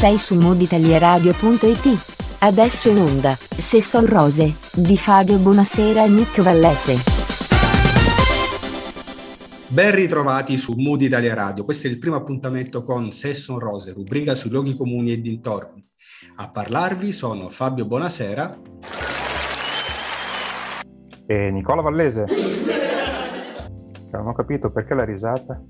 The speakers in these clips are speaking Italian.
Sei su moditalieradio.it. Adesso in onda, Se son rose, di Fabio Buonasera e Nick Vallese. Ben ritrovati su Mood Italia Radio. Questo è il primo appuntamento con Se son rose, rubrica sui luoghi comuni e dintorni. A parlarvi sono Fabio Buonasera e Nicola Vallese. Non ho capito perché la risata.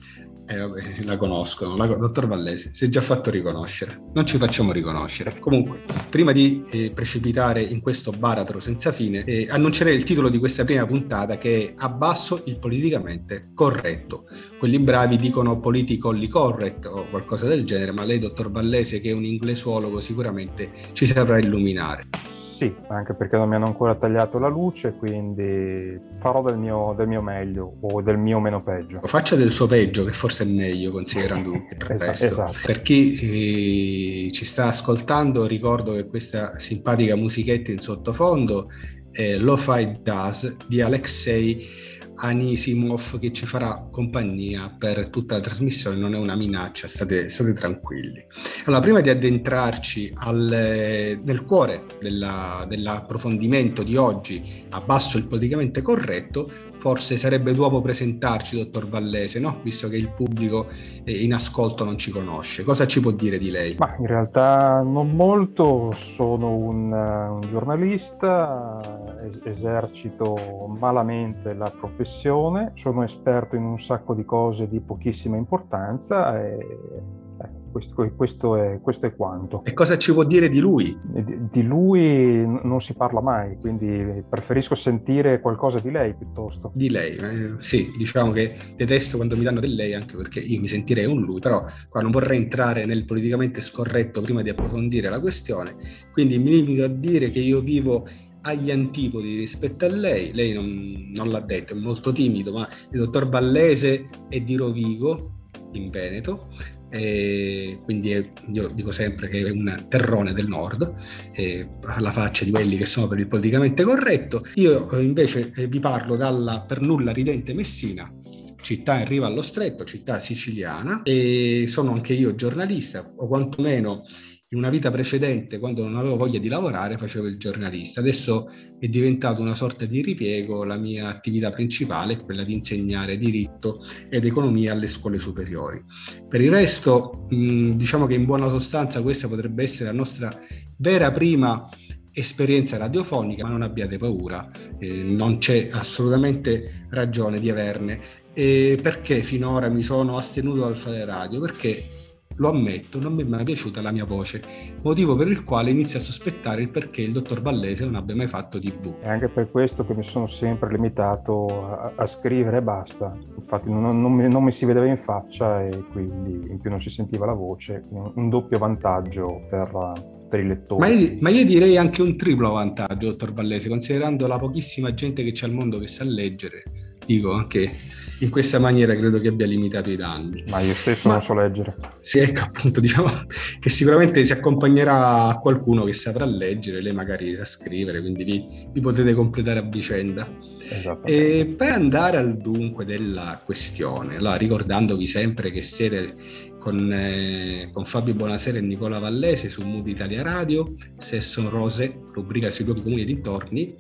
Eh, vabbè, la conoscono, la, dottor Vallesi, si è già fatto riconoscere, non ci facciamo riconoscere. Comunque, prima di eh, precipitare in questo baratro senza fine, eh, annuncerei il titolo di questa prima puntata che è Abbasso il politicamente corretto. Quelli bravi dicono politically correct o qualcosa del genere, ma lei, dottor Vallese, che è un inglesuologo, sicuramente ci saprà illuminare. Sì, anche perché non mi hanno ancora tagliato la luce, quindi farò del mio, del mio meglio o del mio meno peggio. Faccia del suo peggio, che forse è meglio, considerando tutto il esatto, resto. Esatto. Per chi eh, ci sta ascoltando, ricordo che questa simpatica musichetta in sottofondo è Lo-Fi Does di Alexei Anisimov che ci farà compagnia per tutta la trasmissione, non è una minaccia, state, state tranquilli. Allora, prima di addentrarci al, nel cuore della, dell'approfondimento di oggi, abbasso il politicamente corretto, forse sarebbe dopo presentarci, dottor Vallese, no? visto che il pubblico in ascolto non ci conosce. Cosa ci può dire di lei? Ma in realtà non molto, sono un, un giornalista, esercito malamente la professione, sono esperto in un sacco di cose di pochissima importanza e questo, questo, è, questo, è, quanto. E cosa ci può dire di lui? Di, di, lui non si parla mai, quindi preferisco sentire qualcosa di lei piuttosto. Di lei, eh, sì, diciamo che detesto quando mi danno del lei, anche perché io mi sentirei un lui, però qua non vorrei entrare nel politicamente scorretto prima di approfondire la questione, quindi mi limito a dire che io vivo agli antipodi rispetto a lei, lei non, non l'ha detto, è molto timido, ma il dottor Ballese è di Rovigo, in Veneto, e quindi è, io dico sempre che è un terrone del nord, alla faccia di quelli che sono per il politicamente corretto. Io eh, invece eh, vi parlo dalla per nulla ridente Messina, città in riva allo stretto, città siciliana, e sono anche io giornalista, o quantomeno in una vita precedente, quando non avevo voglia di lavorare, facevo il giornalista. Adesso è diventato una sorta di ripiego, la mia attività principale è quella di insegnare diritto ed economia alle scuole superiori. Per il resto, diciamo che in buona sostanza questa potrebbe essere la nostra vera prima esperienza radiofonica, ma non abbiate paura, eh, non c'è assolutamente ragione di averne. E perché finora mi sono astenuto dal fare radio? Perché lo ammetto, non mi è mai piaciuta la mia voce, motivo per il quale inizio a sospettare il perché il dottor Ballese non abbia mai fatto TV. È anche per questo che mi sono sempre limitato a, a scrivere e basta. Infatti non, non, mi, non, mi, si vedeva in faccia e quindi in più non si sentiva la voce, un, un doppio vantaggio per, per i lettori. Ma io, ma io, direi anche un triplo vantaggio, dottor Vallese, considerando la pochissima gente che c'è al mondo che sa leggere. Dico anche in questa maniera credo che abbia limitato i danni. Ma io stesso Ma, non so leggere. Sì, ecco appunto, diciamo che sicuramente si accompagnerà a qualcuno che saprà leggere, lei magari sa scrivere, quindi vi, vi potete completare a vicenda. E per andare al dunque della questione, allora, ricordandovi sempre che siete con, eh, con, Fabio Buonasera e Nicola Vallese su Mood Italia Radio, Se sono rose, rubrica sui luoghi comuni e dintorni,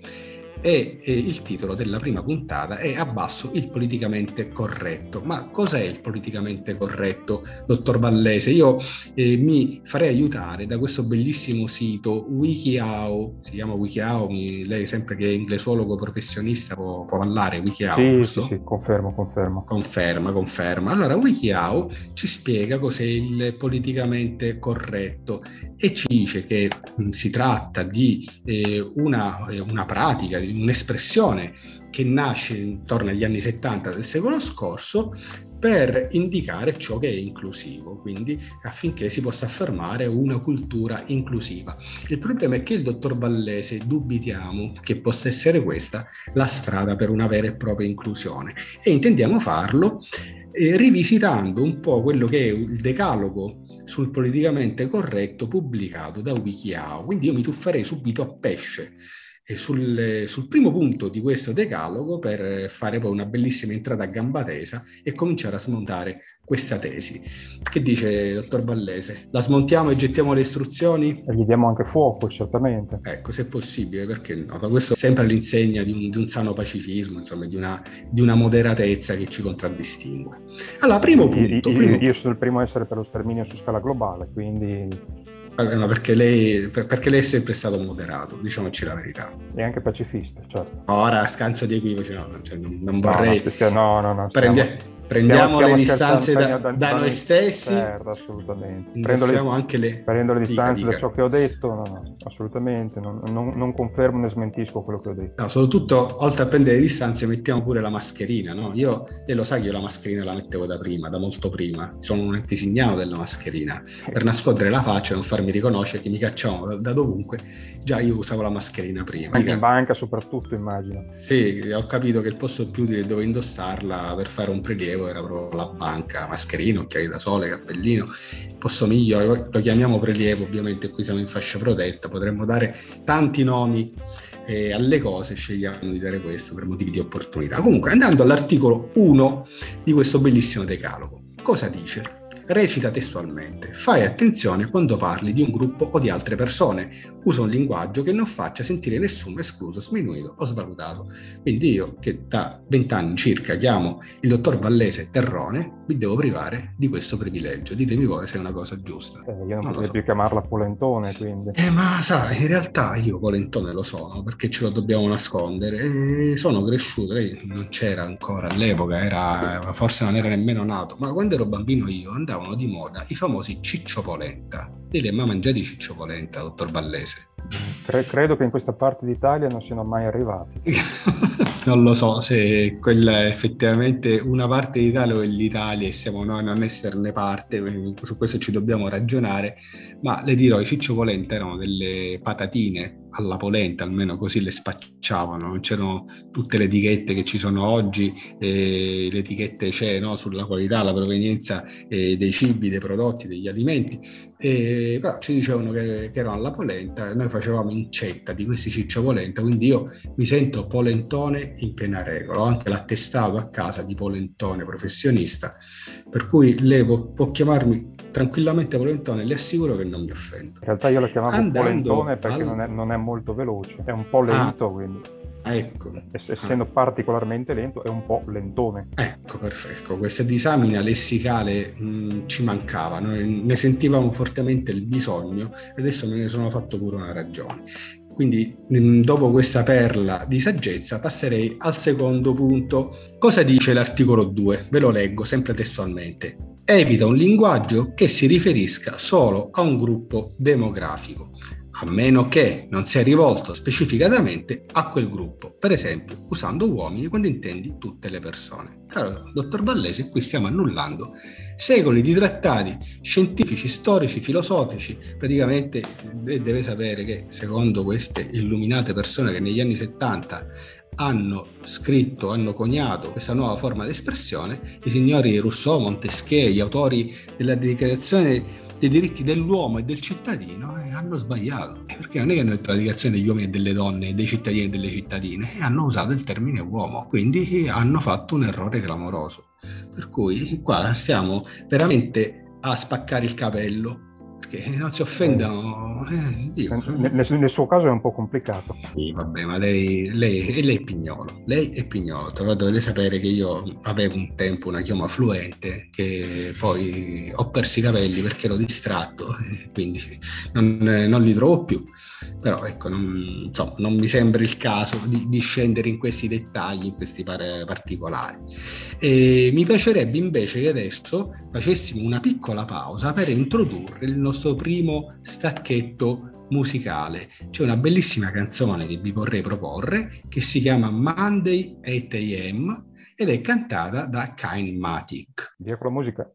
e eh, il titolo della prima puntata è Abbasso il politicamente corretto. Ma cos'è il politicamente corretto, dottor Vallese? Io eh, mi farei aiutare da questo bellissimo sito WikiHow, si chiama WikiHow, lei sempre che è inglesuologo professionista può, può parlare WikiHow, sì, giusto? Sì, sì, confermo, confermo. Conferma, conferma. Allora WikiHow ci spiega cos'è il politicamente corretto e ci dice che mh, si tratta di eh, una, eh, una pratica, di un'espressione che nasce intorno agli anni 70 del secolo scorso per indicare ciò che è inclusivo, quindi affinché si possa affermare una cultura inclusiva. Il problema è che il dottor Vallese dubitiamo che possa essere questa la strada per una vera e propria inclusione e intendiamo farlo eh, rivisitando un po' quello che è il decalogo sul politicamente corretto pubblicato da WikiHow. Quindi io mi tufferei subito a pesce sul, sul, primo punto di questo decalogo per fare poi una bellissima entrata a gamba tesa e cominciare a smontare questa tesi. Che dice dottor Vallese? La smontiamo e gettiamo le istruzioni? E gli diamo anche fuoco, certamente. Ecco, se possibile, perché no? Questo è sempre all'insegna di un, di un sano pacifismo, insomma, di una, di una, moderatezza che ci contraddistingue. Allora, primo punto. Io, primo... io sono il primo a essere per lo sterminio su scala globale, quindi perché, lei, perché lei è sempre stato moderato, diciamoci la verità. E anche pacifista, certo. Ora, scanso di equivoci, no, cioè, non, non, vorrei... No, no, no. Prendi prendiamo stiamo, le distanze da, da, da, noi stessi. Certo, assolutamente. Prendo le, anche le, prendo le distanze dica, da ciò che ho detto, no, no, assolutamente, non, non, non, confermo né smentisco quello che ho detto. No, soprattutto, oltre a prendere le distanze, mettiamo pure la mascherina, no? Io, e lo sai che io la mascherina la mettevo da prima, da molto prima. Sono un antisignano della mascherina. Per nascondere la faccia e non farmi riconoscere che mi cacciavano da, da dovunque, già io usavo la mascherina prima. Anche in banca soprattutto, immagino. Sì, ho capito che il posto più utile dove indossarla per fare un prelievo Diego era proprio la banca, mascherino, occhiali da sole, cappellino. Il posto migliore, lo chiamiamo prelievo, ovviamente qui siamo in fascia protetta, potremmo dare tanti nomi eh, alle cose, scegliamo di dare questo per motivi di opportunità. Comunque, andando all'articolo 1 di questo bellissimo decalogo, cosa dice? Recita testualmente: Fai attenzione quando parli di un gruppo o di altre persone. Usa un linguaggio che non faccia sentire nessuno escluso, sminuito o svalutato. Quindi io, che da vent'anni circa chiamo il dottor Vallese Terrone, vi devo privare di questo privilegio. Ditemi voi se è una cosa giusta. Eh, io non, non potrei so. più chiamarla Polentone, quindi. Eh, ma sai, in realtà io Polentone lo sono perché ce lo dobbiamo nascondere. E sono cresciuto, lei non c'era ancora all'epoca, era, forse non era nemmeno nato, ma quando ero bambino io andavo andavano di moda i famosi cicciopolenta. Lei li ha mangiati cicciopolenta, dottor Vallese? credo che in questa parte d'Italia non siano mai arrivati. non lo so se quella è effettivamente una parte d'Italia o è l'Italia e siamo noi a non esserne parte, su questo ci dobbiamo ragionare, ma le dirò, i cicciopolenta erano delle patatine alla polenta, almeno così le spacciavano, non c'erano tutte le etichette che ci sono oggi, eh, le etichette c'è no, sulla qualità, la provenienza eh, dei cibi, dei prodotti, degli alimenti, eh, però ci dicevano che, che, erano alla polenta, noi facevamo incetta di questi ciccio polenta, quindi io mi sento polentone in piena regola, ho anche l'attestato a casa di polentone professionista, per cui lei può, può chiamarmi tranquillamente polentone, le assicuro che non mi offendo. In realtà io lo chiamavo Andando polentone perché al... non, è, non, è, molto veloce, è un po' lento, ah. quindi. Ecco. Essendo ah. particolarmente lento, è un po' lentone. Ecco, perfetto. Questa disamina lessicale mh, ci mancava, noi ne sentivamo fortemente il bisogno e adesso me ne sono fatto pure una ragione. Quindi, dopo questa perla di saggezza, passerei al secondo punto. Cosa dice l'articolo 2? Ve lo leggo sempre testualmente. Evita un linguaggio che si riferisca solo a un gruppo demografico a meno che non sia rivolto specificatamente a quel gruppo, per esempio usando uomini quando intendi tutte le persone. Caro dottor Ballesi, qui stiamo annullando secoli di trattati scientifici, storici, filosofici, praticamente deve sapere che secondo queste illuminate persone che negli anni 70 hanno scritto, hanno coniato questa nuova forma di espressione, i signori Rousseau, Montesquieu, gli autori della dichiarazione dei diritti dell'uomo e del cittadino eh, hanno sbagliato. Eh, perché non è che hanno detto la dichiarazione degli uomini e delle donne, dei cittadini e delle cittadine, eh, hanno usato il termine uomo, quindi hanno fatto un errore clamoroso. Per cui qua stiamo veramente a spaccare il capello perché non si offendano. Eh, nel, nel, suo caso è un po' complicato. Sì, vabbè, ma lei, lei, lei è pignolo. Lei è pignolo. Tra l'altro dovete sapere che io avevo un tempo una chioma fluente che poi ho perso i capelli perché ero distratto, quindi non, non li trovo più. Però ecco, non, insomma, non mi sembra il caso di, di, scendere in questi dettagli, in questi particolari. E mi piacerebbe invece che adesso facessimo una piccola pausa per introdurre il nostro nostro primo stacchetto musicale. C'è una bellissima canzone che vi vorrei proporre che si chiama Monday 8 AM ed è cantata da Kain Matic. Con la musica.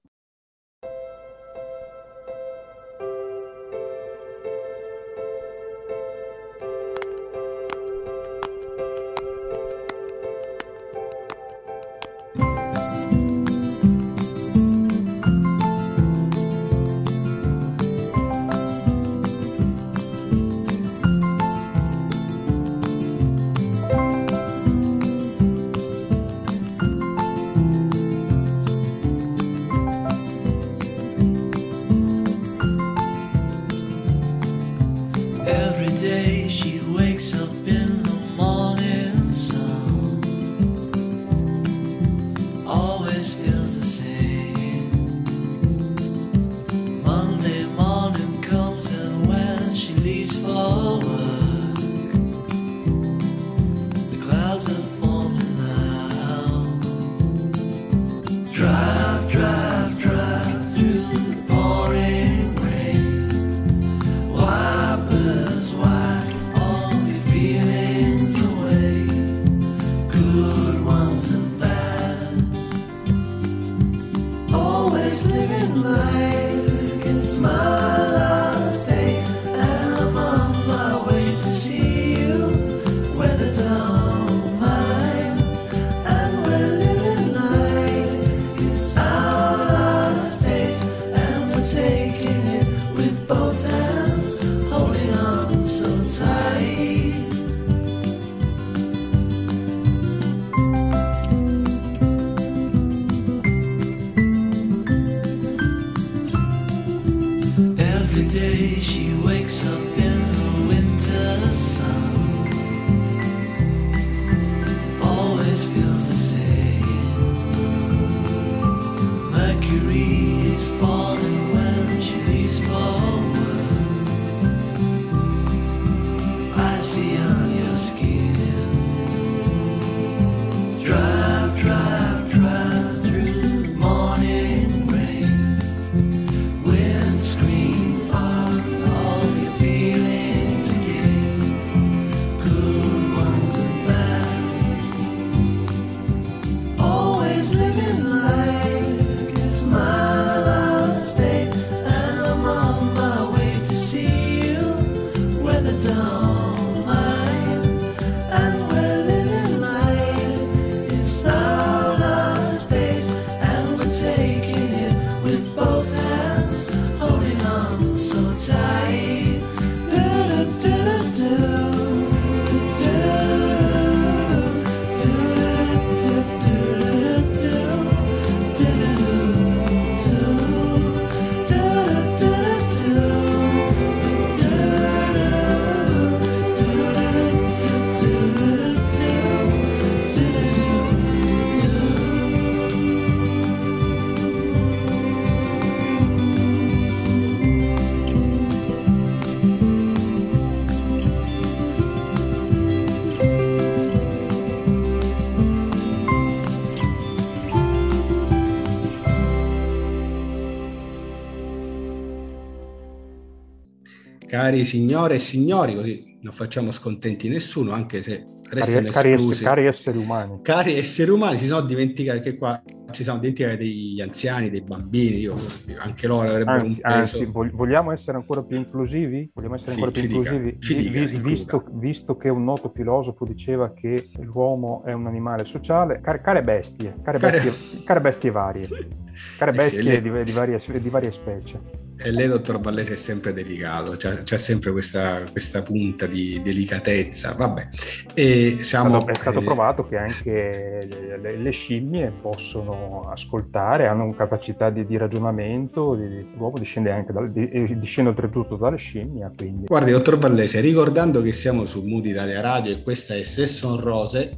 Cari signore e signori, così non facciamo scontenti nessuno, anche se restano Cari, esclusi. cari esseri umani. Cari esseri umani, si sono dimenticati che qua ci siamo dimenticati degli anziani, dei bambini, io- anche loro avrebbero Anzi, un peso. anzi, vog- vogliamo essere ancora più inclusivi? Vogliamo essere Sì, ancora più dica, inclusivi? Vi- dica, vi- visto, visto che un noto filosofo diceva che l'uomo è un animale sociale, care, care bestie, care Care- bestie, care bestie varie, care bestie di, di varie, di varie specie. E lei, dottor Vallese, è sempre delicato, c'ha sempre questa, questa punta di delicatezza. Vabbè, e siamo, Allora, è stato eh, provato che anche le, le- scimmie possono ascoltare, hanno una capacità di, di ragionamento, di- l'uomo discende anche dal, di- e discende oltretutto dalle scimmie, quindi Guardi, dottor Vallese, ricordando che siamo su Mood Italia Radio e questa è Sesson Rose,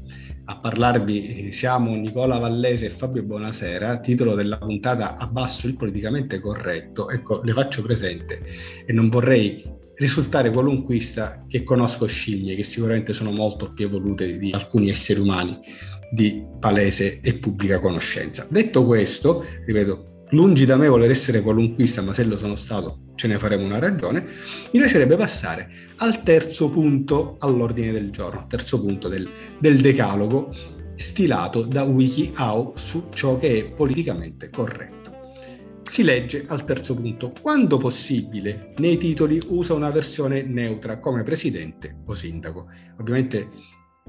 a parlarvi siamo Nicola Vallese e Fabio Buonasera, titolo della puntata Abbasso il politicamente corretto. Ecco, le faccio presente e non vorrei risultare qualunquista che conosco scimmie, che sicuramente sono molto più evolute di alcuni esseri umani di palese e pubblica conoscenza. Detto questo, ripeto, lungi da me voler essere qualunquista, ma se lo sono stato ce ne faremo una ragione, mi piacerebbe passare al terzo punto all'ordine del giorno, terzo punto del, del decalogo stilato da WikiHow su ciò che è politicamente corretto. Si legge al terzo punto, quando possibile, nei titoli usa una versione neutra come presidente o sindaco. Ovviamente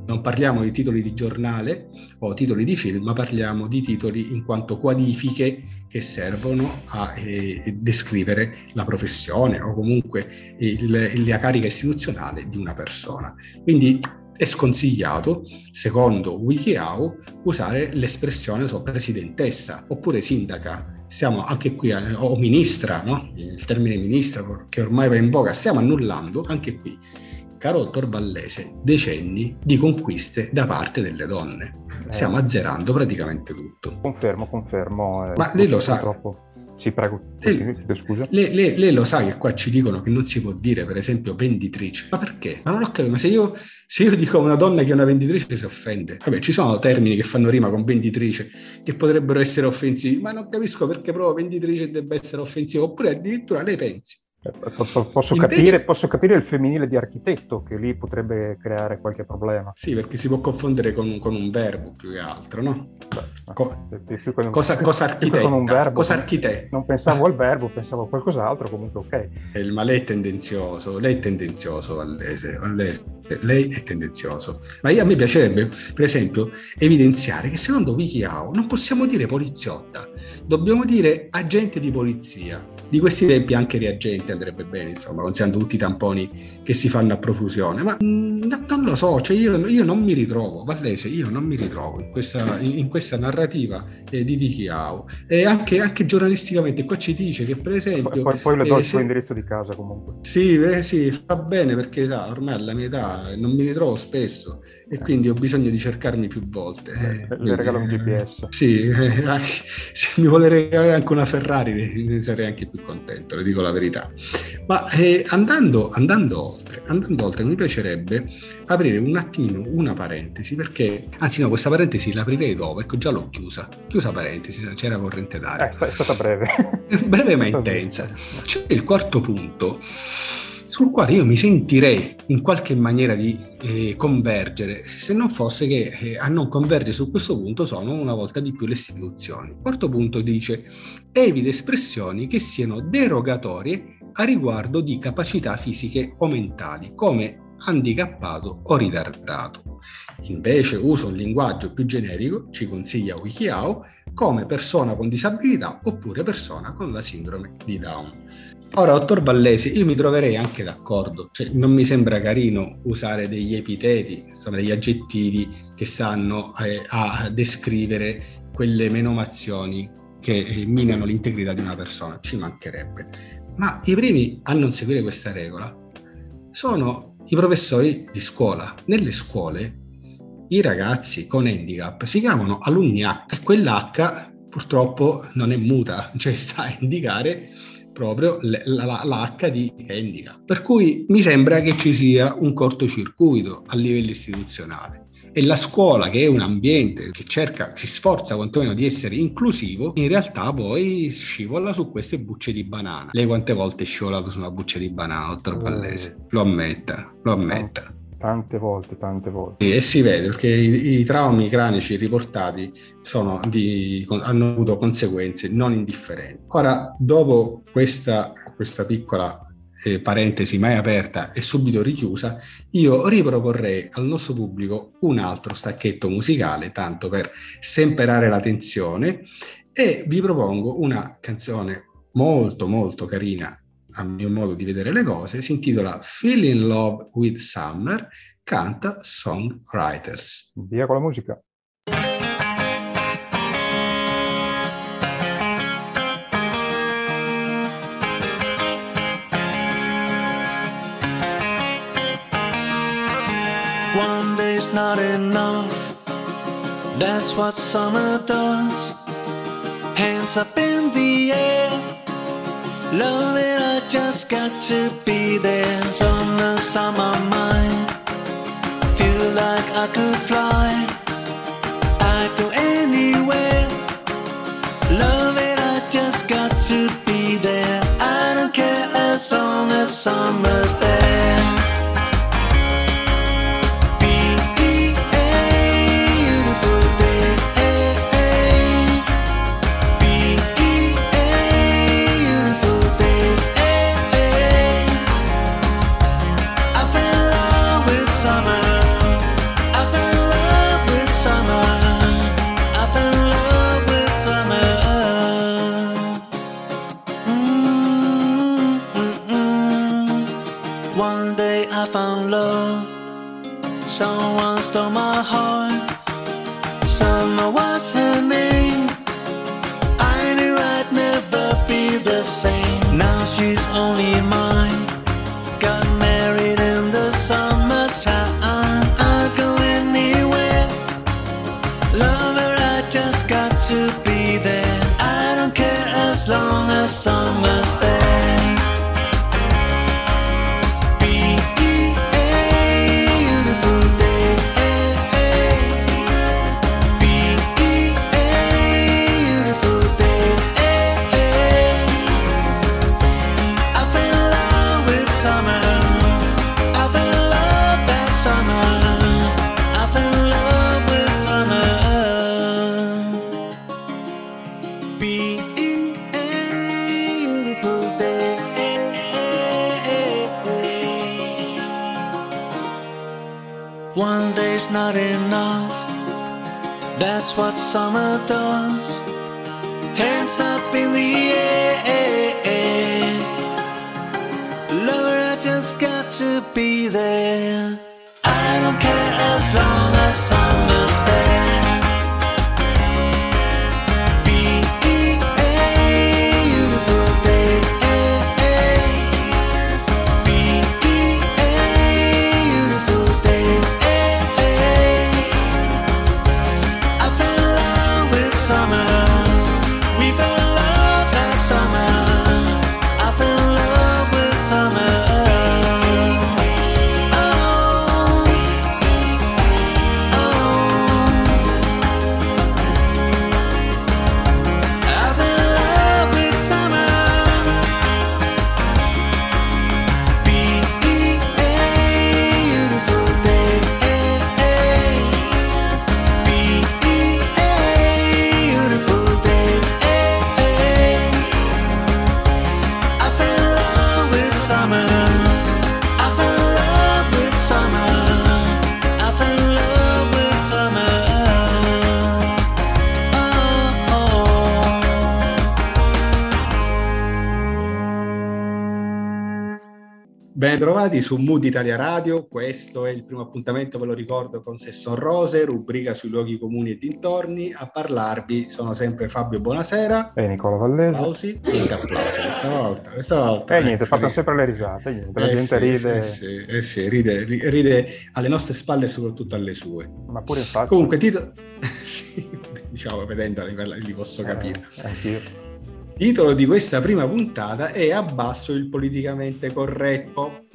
non parliamo di titoli di giornale o titoli di film, ma parliamo di titoli in quanto qualifiche che servono a eh, descrivere la professione o comunque il- la carica istituzionale di una persona. Quindi è sconsigliato, secondo WikiHow, usare l'espressione so, presidentessa oppure sindaca. Stiamo anche qui, eh, o ministra, no? il termine ministra che ormai va in voga, stiamo annullando anche qui caro dottor Vallese, decenni di conquiste da parte delle donne. Stiamo Eh. azzerando praticamente tutto. confermo, confermo. eh, Ma lei lo sa. purtroppo- Sì, prego, Lei-. Lei, lei- lei lo sa che qua ci dicono che non si può dire, per esempio, venditrice. Ma perché? Ma non ho capito, ma se io, se io dico a una donna che è una venditrice si offende. Vabbè, ci sono termini che fanno rima con venditrice che potrebbero essere offensivi, ma non capisco perché proprio venditrice debba essere offensiva, oppure addirittura lei pensi Eh, po- po- Posso, Invece- capire, posso capire il femminile di architetto, che lì potrebbe creare qualche problema. Sì, perché si può confondere con un, con un verbo più che altro, no? Co- un- cosa, cosa architetta? architetta? Non pensavo al verbo, pensavo a qualcos'altro, comunque ok. Eh, Ma lei è tendenzioso, lei è tendenzioso, Vallese, Vallese, lei è tendenzioso. Ma io- a me piacerebbe, per esempio, evidenziare che secondo WikiHow non possiamo dire poliziotta, dobbiamo dire agente di polizia. Di questi tempi anche reagente andrebbe bene, insomma, considerando tutti i tamponi che si fanno a profusione. Ma mm, no- non lo so, cioè io, io non mi ritrovo, Vallese, io non mi ritrovo in questa, in, questa narrativa eh, di WikiHow. E anche, anche giornalisticamente qua ci dice che, per esempio... Poi, poi- le do eh, il suo indirizzo di casa comunque. sì, eh, sì, fa bene perché sa, ormai alla mia età non mi ritrovo spesso e quindi ho bisogno di cercarmi più volte. eh, Le quindi, regalo un eh, GPS. Sì, eh, se mi vuole regalare anche una Ferrari ne sarei anche più contento, le dico la verità. Ma eh, andando, andando oltre, andando oltre, mi piacerebbe aprire un attimino una parentesi perché, anzi no, questa parentesi l'aprirei dopo, ecco già l'ho chiusa, chiusa parentesi, c'era corrente d'aria. Eh, è sta- è stata breve. breve ma intensa. C'è il quarto punto sul quale io mi sentirei in qualche maniera di eh, convergere, se non fosse che eh, a non convergere su questo punto sono una volta di più le istituzioni. Quarto punto dice evita espressioni che siano derogatorie a riguardo di capacità fisiche o mentali, come handicappato o ritardato. Invece usa un linguaggio più generico, ci consiglia WikiHow, come persona con disabilità oppure persona con la sindrome di Down. Ora, dottor Vallesi, io mi troverei anche d'accordo, cioè, non mi sembra carino usare degli epiteti, insomma, degli aggettivi che stanno eh, a descrivere quelle menomazioni che minano l'integrità di una persona, ci mancherebbe. Ma i primi a non seguire questa regola sono i professori di scuola. Nelle scuole i ragazzi con handicap si chiamano alunni H e quell'H purtroppo non è muta, cioè sta a indicare proprio l- la, la- la H di handicap. Per cui mi sembra che ci sia un cortocircuito a livello istituzionale. E la scuola, che è un ambiente che cerca, si sforza quantomeno di essere inclusivo, in realtà poi scivola su queste bucce di banana. Lei quante volte è scivolato su una buccia di banana, dottor Eh. Vallese? Lo ammetta, lo ammetta. Tante volte, tante volte. E si vede perché i, i traumi cranici riportati di- hanno avuto conseguenze non indifferenti. Ora, dopo questa, questa piccola eh, parentesi mai aperta e subito richiusa, io riproporrei al nostro pubblico un altro stacchetto musicale, tanto per stemperare la tensione, e vi propongo una canzone molto molto carina a mio modo di vedere le cose, si intitola Feel in Love with Summer, canta Songwriters. Via con la musica. Not enough. That's what summer does. Hands up in the air. Love it, I just got to be there. Summer's on my mind. Feel like I could fly. I'd go anywhere. Love it, I just got to be there. I don't care as long as summer's there. To be there. I don't care as long as summer's Ben trovati su Mood Italia Radio, questo è il primo appuntamento, ve lo ricordo, con Sesson Rose, rubrica sui luoghi comuni e dintorni. A parlarvi sono sempre Fabio Buonasera, E Nicola Vallese. applausi, mica applausi questa volta, questa volta. E niente, ecco, fanno sempre le risate, niente, la eh gente sì, ride, eh sì, eh sì, ride, ri- ride alle nostre spalle e soprattutto alle sue. ma pure in faccia. Comunque, Tito, sì, diciamo, vedendola li posso capire. Eh, anch'io. titolo di questa prima puntata è Abbasso il politicamente corretto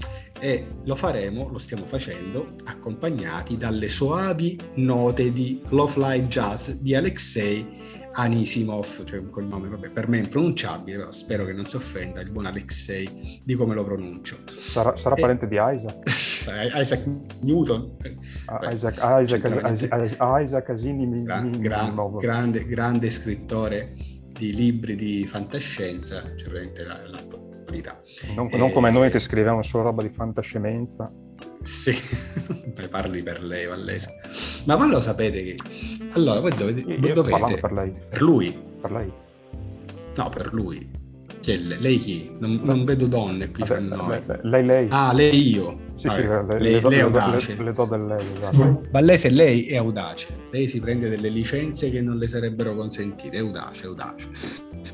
e lo faremo, lo stiamo facendo, accompagnati dalle soavi note di Love Live Jazz di Alexei Anisimov, cioè un cognome vabbè, per me impronunciabile, però spero che non si offenda il buon Alexei di come lo pronuncio. Sarà, sarà Eh. parente di Isaac? Isaac Newton, Ah, Isaac, Isaac, centralmente- Isaac, Isaac Asini Gra- mi- gra- mi- grande, grande scrittore di libri di fantascienza, cioè veramente la- l'attualità. non, eh, non come noi che scriviamo solo roba di fantascienza. Sì, Beh, parli per lei, Vallese. Ma voi lo sapete che... Allora, voi dovete... Io, dovete- per lei. per lui? Per lei. No, per lui. Chi è lei? Lei chi? Non, non vedo donne qui Vabbè, fra noi. beh, lei, lei. Ah, lei io. sì, Vabbè, sì, le, le- lei, le do, lei è audace. le- le do del lei, esatto. Vallese, lei è audace. Lei si prende delle licenze che non le sarebbero consentite. È audace, è audace.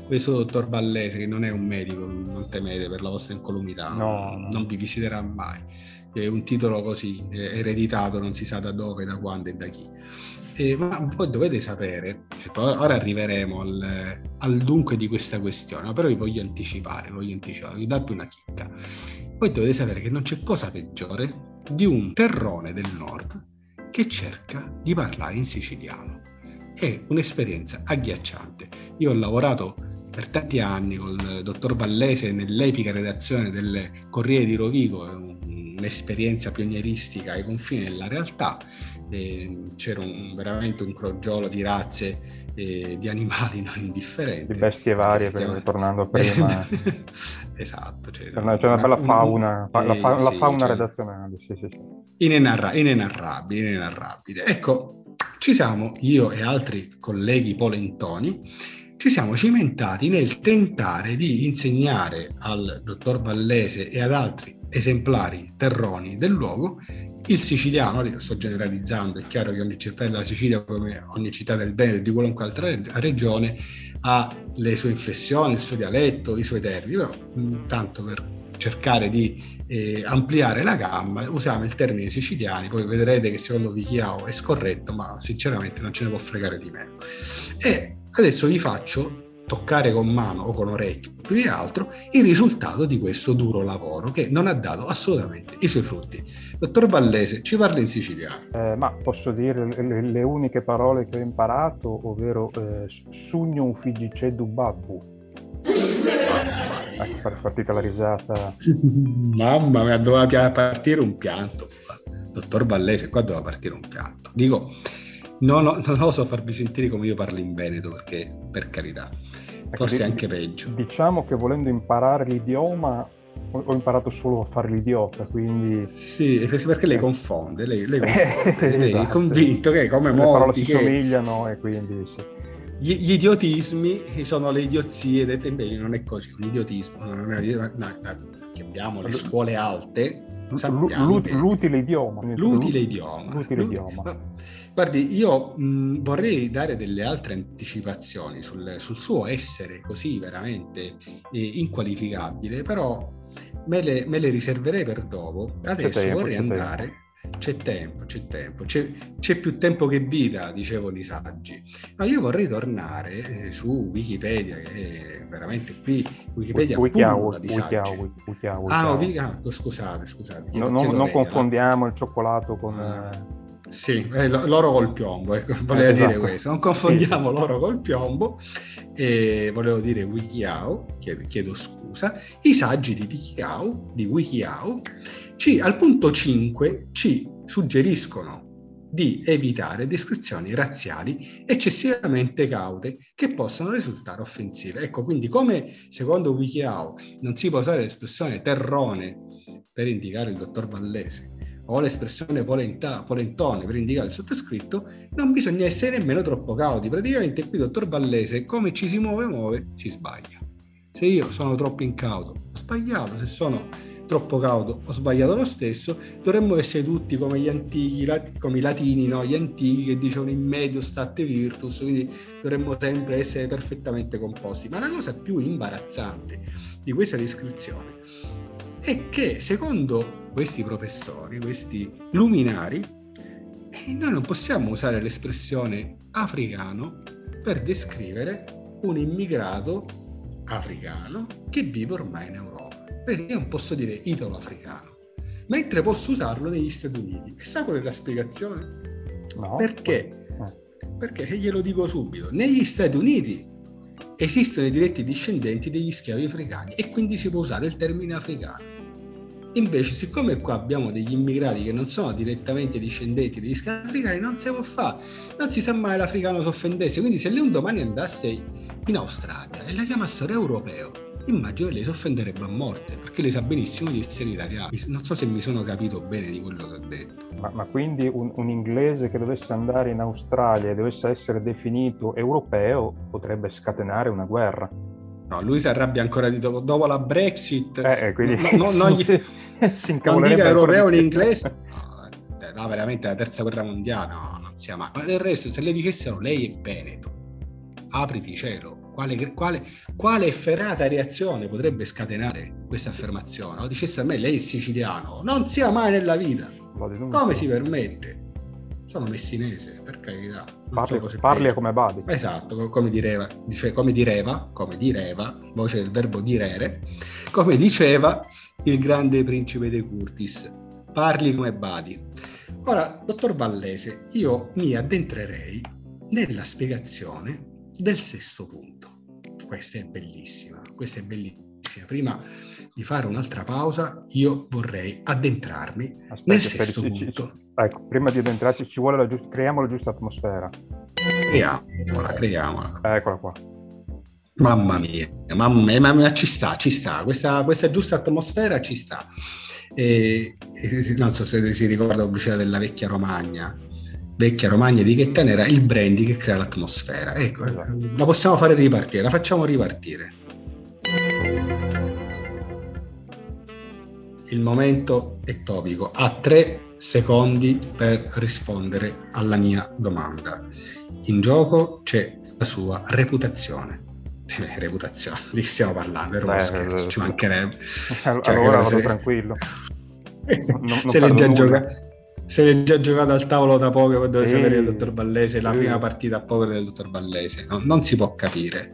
Questo dottor Vallese, che non è un medico, non temete per la vostra incolumità, No, no. non vi visiterà mai. È un titolo così, eh, ereditato, non si sa da dove, da quando e da chi. Eh, ma voi dovete sapere, cioè, ora arriveremo al, al dunque di questa questione, però vi voglio anticipare, voglio anticipare, vi darvi una chicca. Voi dovete sapere che non c'è cosa peggiore di un terrone del nord che cerca di parlare in siciliano. È un'esperienza agghiacciante. Io ho lavorato per tanti anni con il dottor Vallese nell'epica redazione delle Corriere di Rovigo, un- un'esperienza pionieristica ai confini della realtà. Eh, c'era un- veramente un crogiolo di razze e di animali non indifferenti. Di bestie varie, per- Effettivamente. ritornando prima. esatto. C'è, una, c'è una bella un- fauna, fa- la, fa- eh, la sì, fauna cioè, redazionale, sì, sì, sì. inenarra- inenarrabile, inenarrabile. Ecco, ci siamo, io e altri colleghi polentoni, ci siamo cimentati nel tentare di insegnare al dottor Vallese e ad altri esemplari terroni del luogo il siciliano, sto generalizzando, è chiaro che ogni città della Sicilia, come ogni città del Veneto di qualunque altra re- regione, ha le sue inflessioni, il suo dialetto, i suoi termini, però mh, tanto per cercare di eh, ampliare la gamma, usiamo il termine siciliani, poi vedrete che secondo Vichiao è scorretto, ma sinceramente non ce ne può fregare di meno. E adesso vi faccio toccare con mano o con orecchio più che altro il risultato di questo duro lavoro che non ha dato assolutamente i suoi frutti. Dottor Vallese, ci parla in siciliano. Eh, ma posso dire le, le- uniche parole che ho imparato, ovvero eh, sugno un figicedu babbu. Ecco, partita la risata. Mamma mia, doveva partire un pianto. Dottor Vallese, qua doveva partire un pianto. Dico, non, ho- non oso farvi sentire come io parlo in Veneto, perché per carità, Ecco, forse di- anche peggio. Diciamo che volendo imparare l'idioma ho, imparato solo a fare l'idiota, quindi... Sì, perché lei confonde, lei, lei, confonde, lei Esatto. è convinto che come Le parole molti si che somigliano e quindi sì. gli, gli idiotismi sono le idiozie, dette bene, non è così, un idiotismo, non è, no, no, che abbiamo le scuole alte, sappiamo l'utile idioma. l'utile idioma. L'utile L'ut- idioma. ma- Guardi, io mh, vorrei dare delle altre anticipazioni sul, sul suo essere così veramente eh, inqualificabile, però me le, me le riserverei per dopo. Adesso tempo, vorrei c'è tempo. C'è tempo, c'è tempo, c'è, c'è più tempo che vita, dicevano i saggi. Ma io vorrei tornare eh, su Wikipedia, che è veramente qui Wikipedia pullula di saggi. Wiki- Wikiao, Ah, ah, scusate, scusate. No- chiedo- non, chiedo non pena. confondiamo il cioccolato con... Ah. Sì, eh, lo- l'oro col piombo, ecco, voleva Eh, dire esatto. questo. Non confondiamo l'oro col piombo, e volevo dire Wikiao, chiedo, chiedo scusa. I saggi di Wikiao, di Wikiao ci, al punto 5 ci suggeriscono di evitare descrizioni razziali eccessivamente caute che possano risultare offensive. Ecco, quindi come secondo Wikiao non si può usare l'espressione terrone per indicare il dottor Vallese o l'espressione polenta, polentone per indicare il sottoscritto, non bisogna essere nemmeno troppo cauti. Praticamente qui, dottor Vallese, come ci si muove, muove, si sbaglia. Se io sono troppo incauto, ho sbagliato, se sono troppo cauto, ho sbagliato lo stesso, dovremmo essere tutti come gli antichi, come i latini, no? gli antichi che dicevano in medio state virtus, quindi dovremmo sempre essere perfettamente composti. Ma la cosa più imbarazzante di questa descrizione è che secondo questi professori, questi luminari, eh, noi non possiamo usare l'espressione africano per descrivere un immigrato africano che vive ormai in Europa. Perché io non posso dire italo-africano, mentre posso usarlo negli Stati Uniti. E sa qual è la spiegazione? no? Perché? Eh. Perché glielo dico subito, negli Stati Uniti esistono i diretti discendenti degli schiavi africani e quindi si può usare il termine africano. Invece, siccome qua abbiamo degli immigrati che non sono direttamente discendenti degli schiavi africani, non si può fare. Non si sa mai l'africano si offendesse. Quindi, se lei un domani andasse in Australia e la chiamassero europeo, immagino che lei si offenderebbe a morte, perché lei sa benissimo di essere italiano. Non so se mi sono capito bene di quello che ho detto. Ma, ma quindi un, un inglese che dovesse andare in Australia e dovesse essere definito europeo potrebbe scatenare una guerra. No, lui si arrabbia ancora di dopo, dopo la Brexit. Eh, eh, quindi No, no, non gli- si non incavolerebbe dica ancora europeo in inglese. No, eh, no, veramente la terza guerra mondiale, no, non sia mai. Ma del resto, se le dicessero lei è Veneto, apriti cielo, quale, quale, quale efferata reazione potrebbe scatenare questa affermazione? O dicesse a me lei è siciliano, non sia mai nella vita. Come si permette? Sono messinese, per carità. Non so Parli, parli come Badi. Esatto, co- come direva, dice, come direva, come direva, voce del verbo direre, come diceva il grande principe De Curtis, parli come badi. Ora, dottor Vallese, io mi addentrerei nella spiegazione del sesto punto. Questa è bellissima, questa è bellissima. Prima di fare un'altra pausa, io vorrei addentrarmi Aspetta, nel sesto ci- ci- punto. ecco, prima di addentrarci ci vuole la giusta, creiamo la giusta atmosfera. Creiamola, creiamola. Eccola qua. Mamma mia, mamma mia, mamma mia, ci sta, ci sta, questa, questa giusta atmosfera ci sta. E, e non so se si ricorda la pubblicità della vecchia Romagna, vecchia Romagna di che era il brandy che crea l'atmosfera. Ecco, Esatto. la possiamo fare ripartire, la facciamo ripartire. Il momento è topico, ha tre secondi per rispondere alla mia domanda. In gioco c'è la sua reputazione. Eh, reputazione, di che stiamo parlando? Era uno Beh, scherzo, ci eh, mancherebbe. Allora Cioè, vado se- tranquillo. Non- non se l'è già giocato se l'è già giocato al tavolo da poco quando deve Sì. sapere il dottor Ballese la Sì. prima partita a poker del dottor Ballese no, non si può capire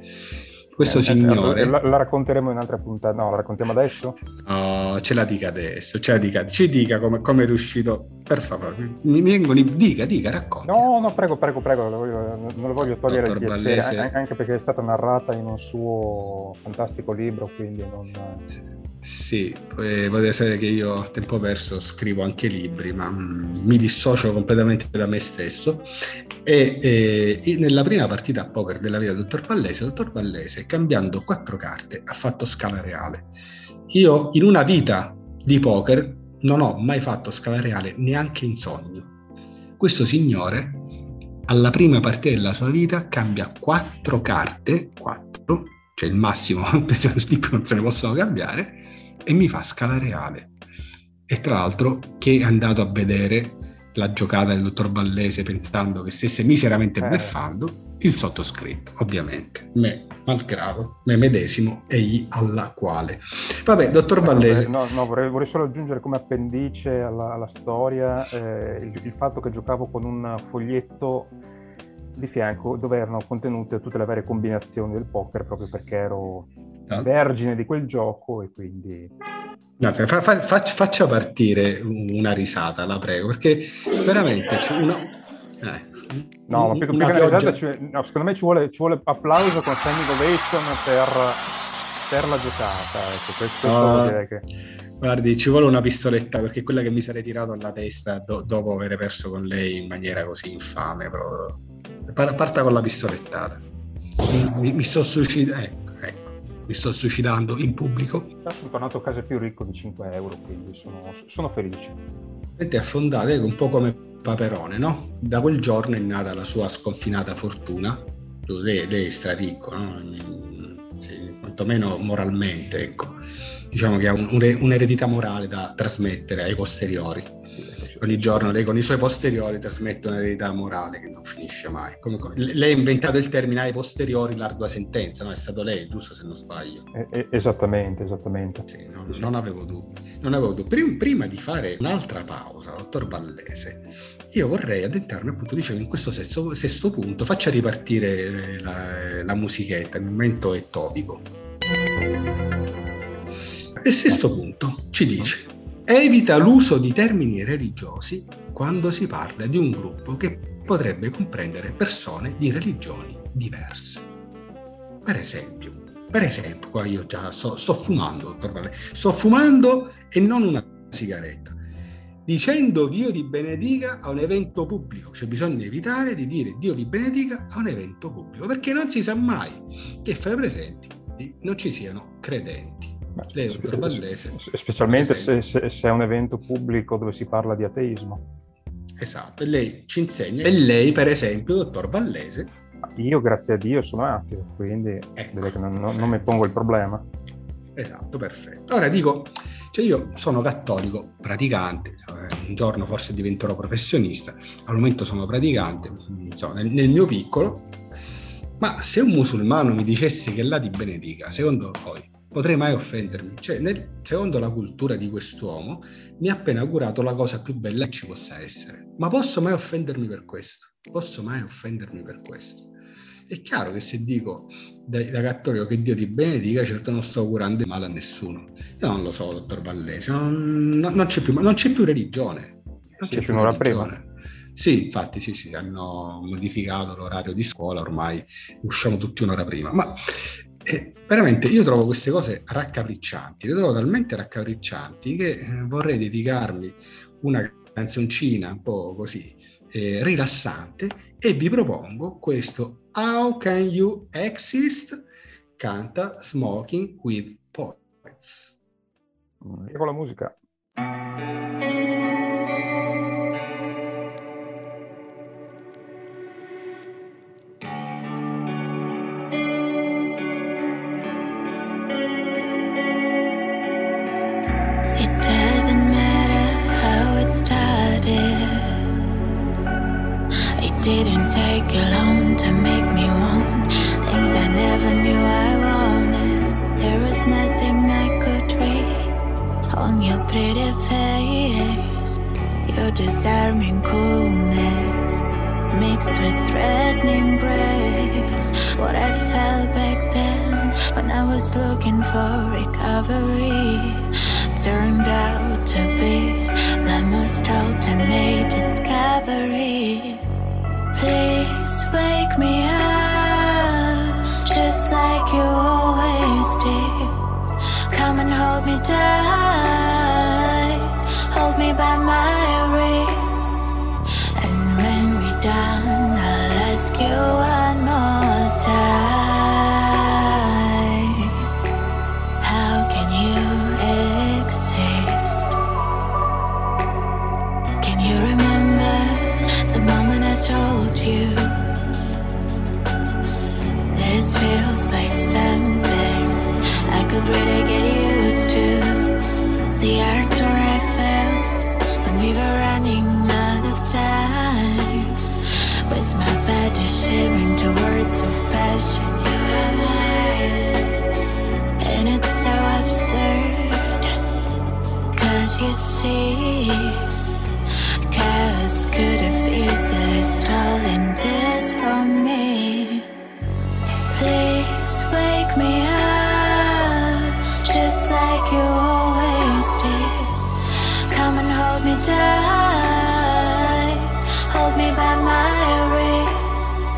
questo Eh, eh, signore La, la racconteremo in altra puntata. No, la raccontiamo adesso? oh, ce la dica adesso ce la dica, ci dica come, come è riuscito per favore, mi vengono dica, dica, racconti. No, no, prego, prego, prego, lo voglio- non lo voglio togliere il piacere, anche perché è stata narrata in un suo fantastico libro, quindi non... Sì, eh, potete sapere che io a tempo perso scrivo anche libri, ma mm, mi dissocio completamente da me stesso. E eh, in- nella prima partita a poker della vita del dottor Vallese, il dottor Vallese, cambiando quattro carte, ha fatto scala reale. Io in una vita di poker non ho mai fatto scala reale neanche in sogno. Questo signore, alla prima partita della sua vita, cambia quattro carte, quattro, cioè il massimo, cioè di più non se ne possono cambiare, e mi fa scala reale. E tra l'altro che è andato a vedere la giocata del dottor Vallese pensando che stesse miseramente Eh. bluffando, il sottoscritto, ovviamente, me, malgrado, me medesimo, egli alla quale. Vabbè, dottor Vallese, No, no, vorrei, vorrei solo aggiungere come appendice alla, alla storia eh, il, il fatto che giocavo con un foglietto di fianco dove erano contenute tutte le varie combinazioni del poker proprio perché ero Ah. vergine di quel gioco e quindi... No, se- fa- fa- fac- faccia partire una risata, la prego, perché veramente c'è una... eh, No, ma più, più che una risata, ci- no, secondo me ci vuole, ci vuole applauso con standing ovation per, per la giocata. Ecco, questo dire che... Guardi, ci vuole una pistoletta perché è quella che mi sarei tirato alla testa do- dopo aver perso con lei in maniera così infame. Proprio. Par- Parta con la pistolettata. Mi, mi- sto suicidando. Ecco, ecco. Mi sto suicidando in pubblico. Sono tornato a casa più ricco di 5 euro, quindi sono, sono felice. Vedete, affondate ecco, un po' come Paperone, no? Da quel giorno è nata la sua sconfinata fortuna. Lei, lei è straricco, no? Sì, quantomeno moralmente, ecco. Diciamo che ha un- un- un'eredità morale da trasmettere ai posteriori. Ogni giorno lei con i suoi posteriori trasmette un'eredità morale che non finisce mai. Come- come- lei ha inventato il termine ai posteriori l'ardua sentenza, no? È stato lei, giusto se non sbaglio. Eh, eh, esattamente, esattamente. Sì, non, non avevo dubbi. Non avevo dubbi. Prim- Prima, di fare un'altra pausa, dottor Vallese, io vorrei addentrarmi, appunto, dicevo, in questo sesto, sesto punto, faccia ripartire la, la musichetta, il momento è topico. Il sesto punto ci dice, evita l'uso di termini religiosi quando si parla di un gruppo che potrebbe comprendere persone di religioni diverse. Per esempio, per esempio, qua io già sto, sto fumando, sto fumando e non una sigaretta. Dicendo Dio ti benedica a un evento pubblico, c'è bisogno di evitare di dire Dio vi benedica a un evento pubblico, perché non si sa mai che fra i presenti non ci siano credenti. Vallese, spe- Specialmente se, se- se è un evento pubblico dove si parla di ateismo. Esatto, e lei ci insegna. E lei, per esempio, dottor Vallese, Io, grazie a Dio, sono ateo, quindi Ecco. non, non- non mi pongo il problema. Esatto, perfetto. Ora dico, cioè io sono cattolico praticante, eh, un giorno forse diventerò professionista, al momento sono praticante, insomma, nel, nel mio piccolo, ma se un musulmano mi dicesse che Allah ti benedica, secondo voi potrei mai offendermi? Cioè, nel- secondo la cultura di quest'uomo, mi ha appena augurato la cosa più bella che ci possa essere. Ma posso mai offendermi per questo? Posso mai offendermi per questo? È chiaro che se dico da, da cattolico che Dio ti benedica, certo non sto augurando il male a nessuno. Io non lo so, dottor Vallese, non, non- non c'è, più, non c'è più religione. Non Si c'è più religione. Sì, infatti, sì, sì, hanno modificato l'orario di scuola, ormai usciamo tutti un'ora prima. Ma eh, veramente io trovo queste cose raccapriccianti, le trovo talmente raccapriccianti che eh, vorrei dedicarmi una canzoncina un po' così eh, rilassante e vi propongo questo How Can You Exist? canta Smoking with Poets. Io con la musica. It started. It didn't take you long to make me want things I never knew I wanted. There was nothing I could read on your pretty face. Your disarming coolness mixed with threatening grace. What I felt back then when I was looking for recovery turned out to be my most ultimate discovery. Please wake me up, just like you always did. Come and hold me tight, hold me by my wrist. And when we're done, I'll ask you one Could really get used to. The ardor I felt when we were running out of time. Was my body shivering to words of passion? You are mine, and it's so absurd. Cause you see, chaos could have easily stolen this from me. Please wake me up, like you always did. Come and hold me tight, hold me by my wrist.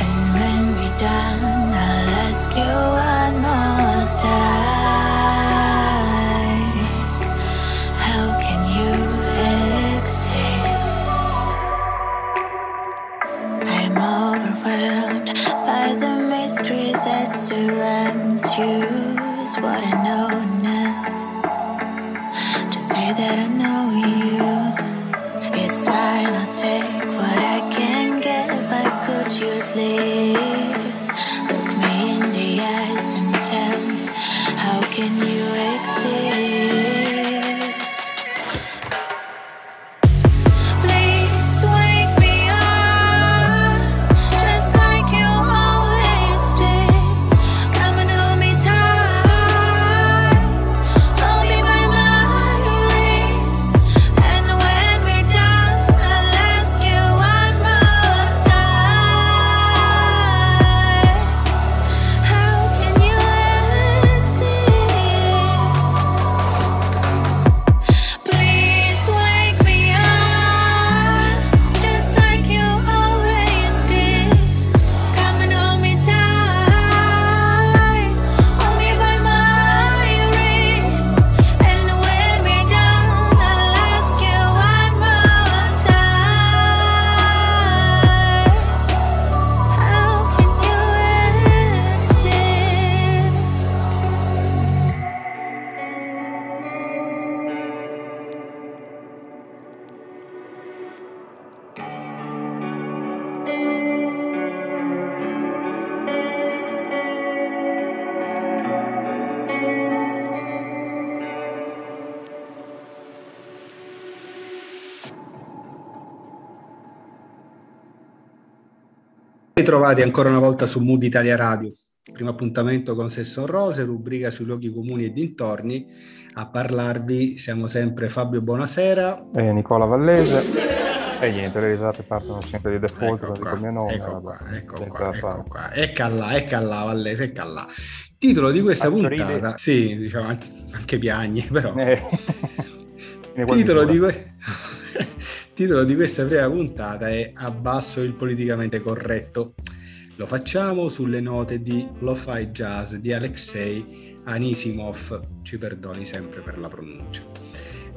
And when we're done, I'll ask you one more time. How can you exist? I'm overwhelmed by the mysteries that surrounds you. What I know can you Ritrovati ancora una volta su Mood Italia Radio. Primo appuntamento con Sesson Rose, rubrica sui luoghi comuni e dintorni. A parlarvi siamo sempre Fabio Buonasera. E Nicola Vallese. E niente, le risate partono sempre di default, Ecco qua, come mio nome. ecco vabbè, qua, ecco qua, ecco qua. Ecca là, ecca là, Vallese, ecca là. Titolo di questa Faccio puntata, ridere. sì, diciamo anche, anche piagni, però. Eh, Titolo di, que- Titolo di questa prima puntata è Abbasso il politicamente corretto. Lo facciamo sulle note di Lo-Fi Jazz di Alexei Anisimov, ci perdoni sempre per la pronuncia,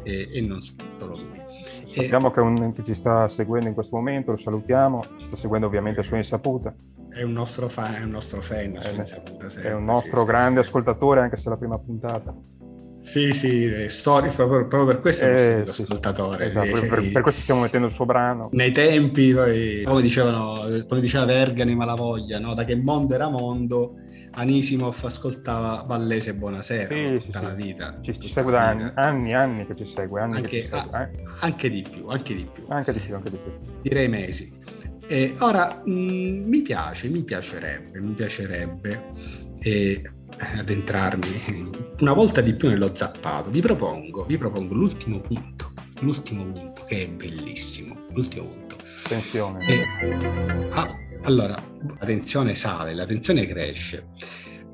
e, e non solo lui. Sappiamo che, un- che ci sta seguendo in questo momento, lo salutiamo, ci sta seguendo ovviamente a sua insaputa, È un nostro fan, è un nostro fan, insaputa sempre, è un nostro sì, grande sì. ascoltatore anche se è la prima puntata. Sì, sì, eh, story, proprio, proprio per questo è Eh, stupido sì, sì. ascoltatore. Esatto, Eh, per, per questo stiamo mettendo il suo brano. nei tempi, poi, come dicevano, come diceva Vergani Malavoglia, no? da che mondo era mondo, Anisimov ascoltava Vallese Buonasera Sì, no? tutta sì. la vita. Ci, ci segue da anni, anni, anni che ci segue, anni Anche- che ci segue, ah, eh. Anche di più, anche di più, anche di più, anche di più. direi mesi. E ora mh, mi piace, mi piacerebbe, mi piacerebbe eh, addentrarmi una volta di più nello zappato. Vi propongo, vi propongo l'ultimo punto, l'ultimo punto che è bellissimo, l'ultimo punto. Tensione. E- ah, allora, la tensione sale, la tensione cresce.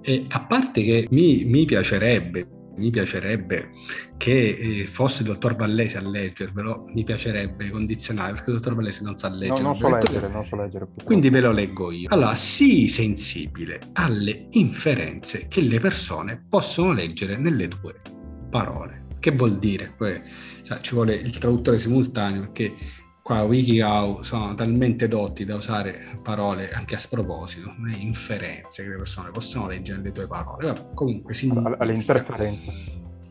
E a parte che mi, mi piacerebbe, mi piacerebbe che eh, fosse il dottor Vallese a leggervelo, mi piacerebbe condizionare perché il dottor Vallese non sa No, leggere. non so leggere, non so leggere. Quindi ve lo leggo io. Allora, sii sensibile alle inferenze che le persone possono leggere nelle tue parole. Che vuol dire? Sai, ci vuole il traduttore simultaneo perché qua WikiHow sono talmente dotti da usare parole anche a sproposito, le inferenze che le persone possono leggere nelle tue parole. Vabbè, comunque significa Alle interferenze.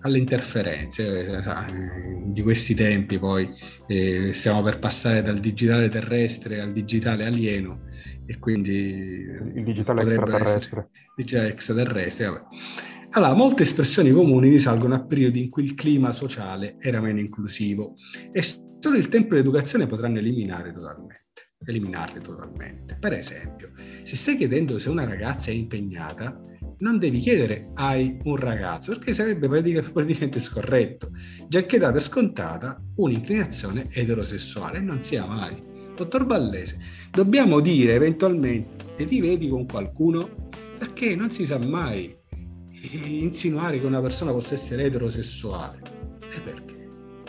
alle interferenze eh, sa, eh, di questi tempi poi eh, stiamo per passare dal digitale terrestre al digitale alieno e quindi Il digitale extraterrestre. essere digitale extraterrestre vabbè. allora molte espressioni comuni risalgono a periodi in cui il clima sociale era meno inclusivo e solo il tempo e l'educazione potranno eliminare totalmente eliminarli totalmente per esempio se stai chiedendo se una ragazza è impegnata non devi chiedere hai un ragazzo, perché sarebbe pratica- praticamente scorretto, già che data scontata un'inclinazione eterosessuale, non sia mai. Dottor Ballese, dobbiamo dire eventualmente ti vedi con qualcuno? Perché non si sa mai eh, insinuare che una persona possa essere eterosessuale. E perché?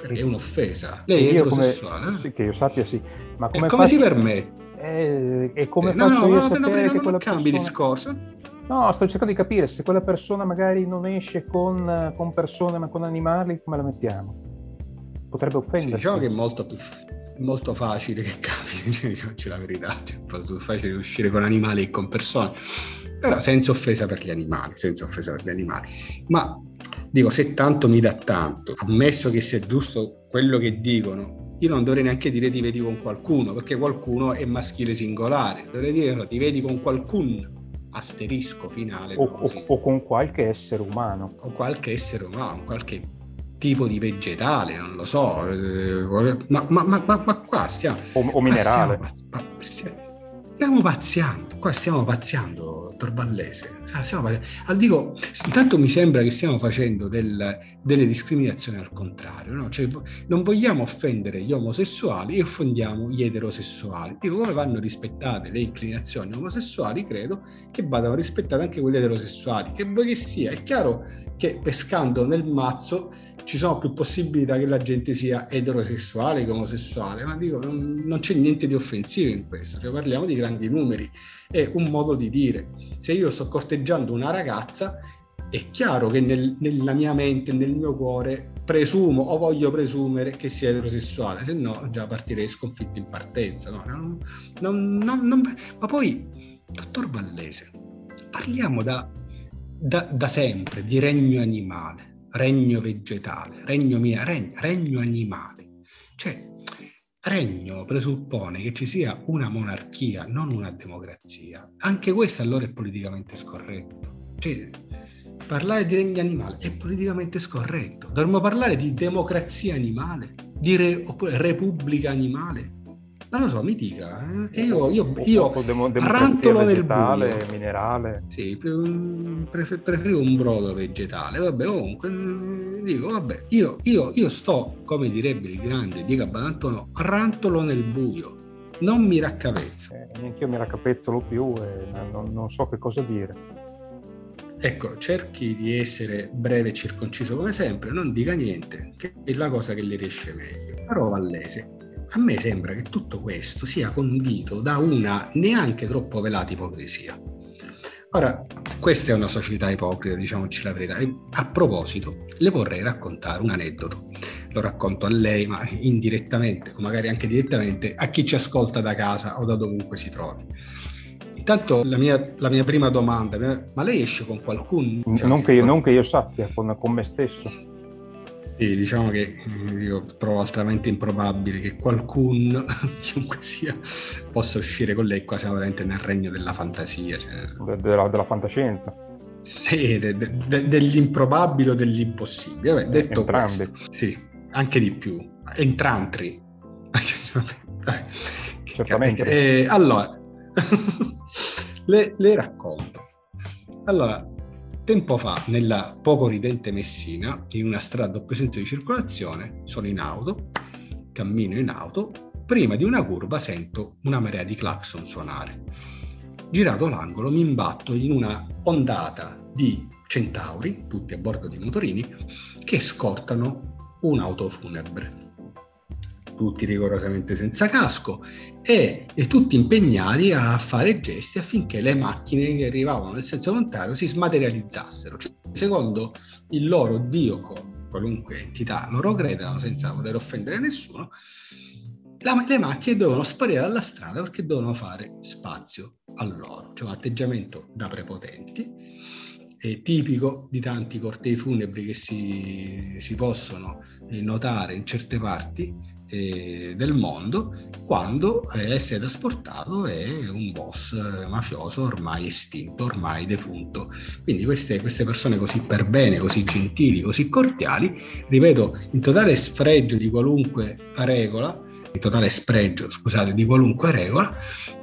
Perché è un'offesa. Lei è Io come- eterosessuale? eh? sì, che io sappia sì. Ma come, e come si faccio- permette? Eh, e come no, faccio no, io a no, no, sapere no, che no, quella cambi persona... discorso. No, sto cercando di capire se quella persona magari non esce con, con persone ma con animali, come la mettiamo? Potrebbe Sì, offendersi. diciamo che è molto più molto facile che capiti, diciamoci la verità, cioè, è molto più facile uscire con animali che con persone, però senza offesa per gli animali, senza offesa per gli animali. Ma dico, se tanto mi dà tanto, ammesso che sia giusto quello che dicono, io non dovrei neanche dire ti vedi con qualcuno, perché qualcuno è maschile singolare, dovrei dire no, ti vedi con qualcun asterisco finale, o, o- o con qualche essere umano. o qualche essere umano, qualche tipo di vegetale, non lo so, eh, ma, ma- ma- ma- qua stiamo... O, o minerale. Stiamo, pazz- pa- stia- stiamo pazziando, qua stiamo pazziando, dottor Vallese. Ah, stiamo pazziando. Dico, intanto mi sembra che stiamo facendo del- delle discriminazioni al contrario, no? Cioè, non vogliamo offendere gli omosessuali e offendiamo gli eterosessuali. Dico, come vanno rispettate le inclinazioni omosessuali, credo che vadano rispettate anche quelle eterosessuali. Che vuoi che sia, è chiaro che pescando nel mazzo ci sono più possibilità che la gente sia eterosessuale che omosessuale, ma dico, non, non c'è niente di offensivo in questo, cioè parliamo di grandi numeri, è un modo di dire. Se io sto corteggiando una ragazza, è chiaro che nel- nella mia mente, nel mio cuore, presumo o voglio presumere che sia eterosessuale, se no già partirei sconfitto in partenza. no? Non- non- non- ma poi, dottor Vallese, parliamo da, da- da sempre di regno animale, regno vegetale, regno, regno, regno animale. Cioè, regno presuppone che ci sia una monarchia, non una democrazia. Anche questo allora è politicamente scorretto. Cioè, parlare di regno animale è politicamente scorretto. Dovremmo parlare di democrazia animale, di re- oppure repubblica animale. Non lo so, mi dica. eh, che io, io, io rantolo nel buio. minerale. Sì, pre- prefer- preferivo un brodo vegetale. Vabbè, comunque mm, dico, vabbè, io, io- io sto, come direbbe il grande Diego Abadantuono, rantolo nel buio, non mi raccavezzo. Eh, neanche io mi raccapezzolo più e non, non so che cosa dire. Ecco, cerchi di essere breve e circonciso come sempre, non dica niente, che è la cosa che le riesce meglio. Però Vallese, a me sembra che tutto questo sia condito da una neanche troppo velata ipocrisia. Ora, questa è una società ipocrita, diciamoci la verità. E a proposito, le vorrei raccontare un aneddoto. Lo racconto a lei, ma indirettamente, o magari anche direttamente, a chi ci ascolta da casa o da dovunque si trovi. Intanto la mia, la mia prima domanda, ma lei esce con qualcuno? Cioè, non, che io, non che io sappia, con, con me stesso. Sì, diciamo che eh, io trovo altamente improbabile che qualcuno, chiunque sia, possa uscire con lei. Qua siamo veramente nel regno della fantasia. Cioè, de- della, della fantascienza. sì, de- de- de- dell'improbabile o dell'impossibile. Vabbè, detto entrambi. questo, sì, anche di più. Che Certamente. Eh, allora, le, le racconto. Allora, tempo fa, nella poco ridente Messina, in una strada a doppio senso di circolazione, sono in auto, cammino in auto, prima di una curva sento una marea di clacson suonare. Girato l'angolo mi imbatto in una ondata di centauri, tutti a bordo di motorini, che scortano un'auto funebre tutti rigorosamente senza casco e, e, tutti impegnati a fare gesti affinché le macchine che arrivavano nel senso contrario si smaterializzassero. Cioè, secondo il loro Dio o qualunque entità loro credano, senza voler offendere nessuno, la, le macchine dovevano sparire dalla strada perché dovevano fare spazio a loro. Cioè un atteggiamento da prepotenti è tipico di tanti cortei funebri che si, si possono notare in certe parti eh, del mondo quando eh, è trasportato è un boss mafioso ormai estinto, ormai defunto. Quindi queste, queste persone così per bene, così gentili, così cordiali, ripeto, in totale sfregio di qualunque regola, in totale spregio, scusate, di qualunque regola,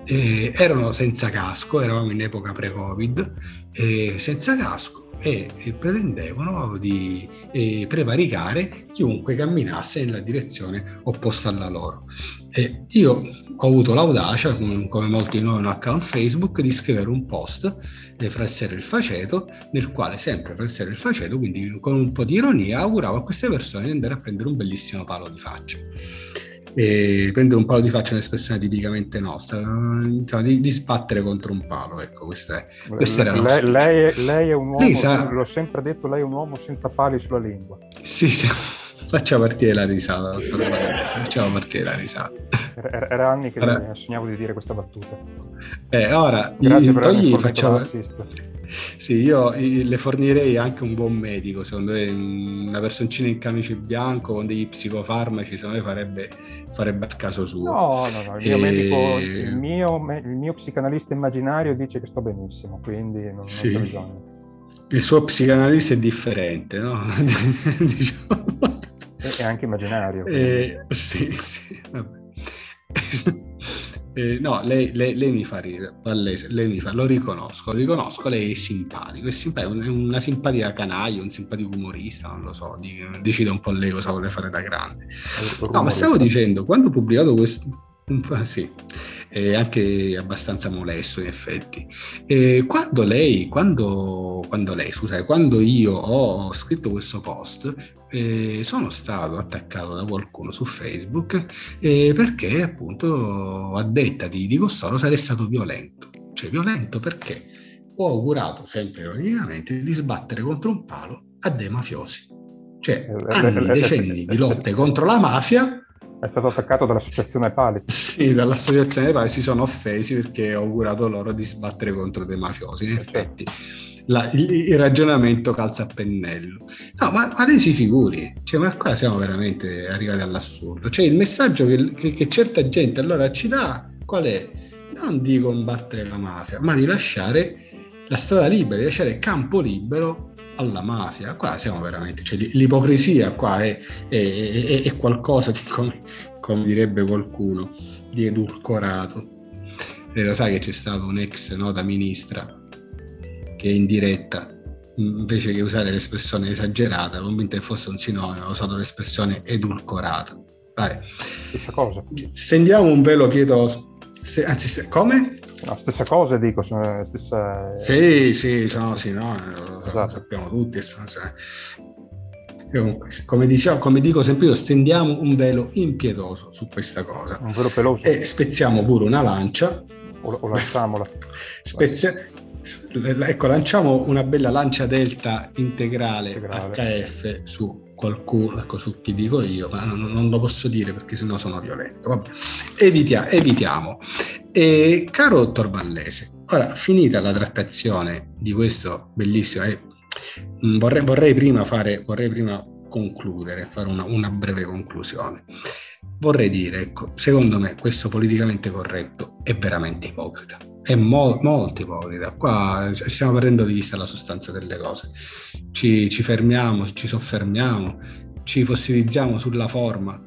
eh, erano senza casco, eravamo in epoca pre-Covid, eh, senza casco e, e pretendevano di eh, prevaricare chiunque camminasse nella direzione opposta alla loro. E io ho avuto l'audacia, come, molti di noi hanno un account Facebook, di scrivere un post di Frazzero il Faceto, nel quale sempre Frazzero il Faceto, quindi con un po' di ironia, auguravo a queste persone di andare a prendere un bellissimo palo di faccia e prendere un palo di faccia è un'espressione tipicamente nostra, insomma, di, di, sbattere contro un palo, ecco, questa, è, questa era la lei, lei, è, lei è un uomo, sa... l'ho sempre detto, lei è un uomo senza pali sulla lingua. Sì, sì. Faccia partire la risata, facciamo partire la risata. Era, era anni che allora, sognavo di dire questa battuta. Eh, ora, Grazie per poi facciamo... Sì, io le fornirei anche un buon medico, secondo me una personcina in camice bianco con degli psicofarmaci, secondo me farebbe, farebbe al caso suo. No, no, no, il mio, e... medico, il, mio, il mio, psicanalista immaginario dice che sto benissimo, quindi non, sì. non c'è bisogno. Il suo psicanalista è differente, no? diciamo. È anche immaginario. Eh, sì, sì, vabbè. Eh, no, lei, lei, lei, mi fa ridere, Vallese, lei mi fa, lo riconosco, lo riconosco, lei è simpatico, è, simpatico, una simpatica canaglia, un simpatico umorista, non lo so, decide un po' lei cosa vuole fare da grande. No, ma stavo dicendo, quando ho pubblicato questo, sì, è anche abbastanza molesto in effetti. E quando lei, quando, quando lei, scusate, quando io ho scritto questo post, eh, sono stato attaccato da qualcuno su Facebook eh, perché appunto a detta di, di costoro sarei stato violento. Cioè violento perché ho augurato, sempre ironicamente, di sbattere contro un palo a dei mafiosi. Cioè, eh, anni, eh, decenni di lotte contro la mafia è stato attaccato dall'associazione Pali. Sì, dall'associazione Pali si sono offesi perché ho augurato loro di sbattere contro dei mafiosi. In effetti la, il, il, ragionamento calza a pennello. No, ma, ma lei si figuri, cioè, ma qua siamo veramente arrivati all'assurdo. Cioè il messaggio che, che, che certa gente allora ci dà qual è? Non di combattere la mafia, ma di lasciare la strada libera, di lasciare campo libero alla mafia. Qua siamo veramente, cioè, l'ipocrisia qua è, è, è, è qualcosa di, come, come, direbbe qualcuno, di edulcorato. E lo sai che c'è stato un ex nota ministra che in diretta, invece che usare l'espressione esagerata, convinto che fosse un sinonimo, ha usato l'espressione edulcorata. Dai. Stessa cosa. Stendiamo un velo pietoso. Se, anzi, come? No, stessa cosa dico, stessa... Sì, sì, no, sì, no, lo esatto. sappiamo tutti. Comunque, come, diciamo, come dico sempre io, stendiamo un velo impietoso su questa cosa. Un velo peloso. E spezziamo pure una lancia. O, o lanciamola. Spezia... Ecco, lanciamo una bella lancia delta integrale, integrale. HF su qualcuno, ecco, su chi dico io, ma non, non lo posso dire perché sennò sono violento. Evitia, evitiamo. E, caro dottor Vallese, ora finita la trattazione di questo bellissimo, eh, vorrei, vorrei, prima fare, vorrei prima concludere, fare una, una breve conclusione. Vorrei dire, ecco, secondo me questo politicamente corretto è veramente ipocrita è mo- molto ipocrita. Qua stiamo perdendo di vista la sostanza delle cose. Ci, ci fermiamo, ci soffermiamo, ci fossilizziamo sulla forma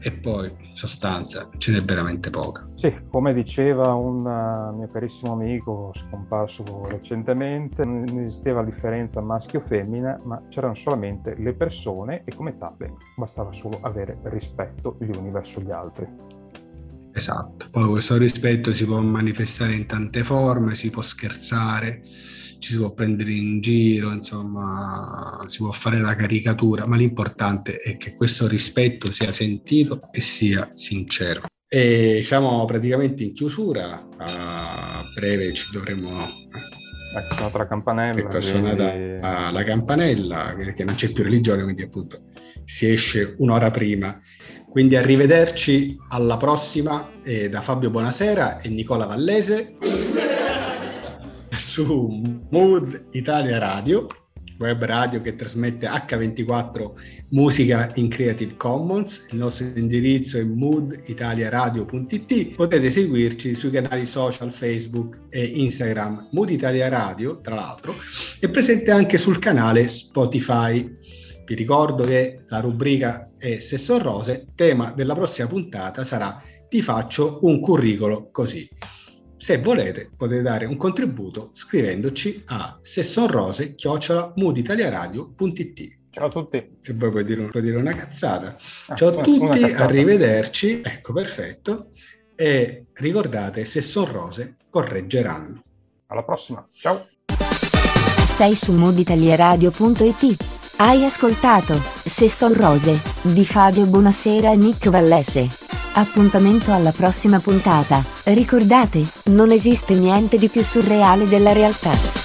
e poi sostanza ce n'è veramente poca. Sì, come diceva un uh, mio carissimo amico scomparso recentemente, non esisteva differenza maschio-femmina, ma c'erano solamente le persone e come tale bastava solo avere rispetto gli uni verso gli altri. Esatto, poi questo rispetto si può manifestare in tante forme, si può scherzare, ci si può prendere in giro, insomma, si può fare la caricatura, ma l'importante è che questo rispetto sia sentito e sia sincero. E siamo praticamente in chiusura, a breve ci dovremo... Ecco, suonata la campanella. Ecco, suonata quindi- la campanella, che non c'è più religione, quindi appunto si esce un'ora prima. Quindi arrivederci alla prossima eh, da Fabio Buonasera e Nicola Vallese su Mood Italia Radio, web radio che trasmette H24 musica in Creative Commons. Il nostro indirizzo è mooditaliaradio.it. Potete seguirci sui canali social Facebook e Instagram. Mood Italia Radio, tra l'altro, è presente anche sul canale Spotify. Vi ricordo che la rubrica è Se son rose, tema della prossima puntata sarà Ti faccio un curriculum così. Se volete potete dare un contributo scrivendoci a sessonrose-mooditaliaradio.it Ciao a tutti. Se vuoi puoi dire, puoi dire una cazzata. Ah, Ciao a tutti, arrivederci. Ecco, perfetto. E ricordate, se son rose, correggeranno. Alla prossima. Ciao. Sei su mooditaliaradio.it. Hai ascoltato Se son rose di Fabio Buonasera e Nick Vallese. Appuntamento alla prossima puntata. Ricordate, non esiste niente di più surreale della realtà.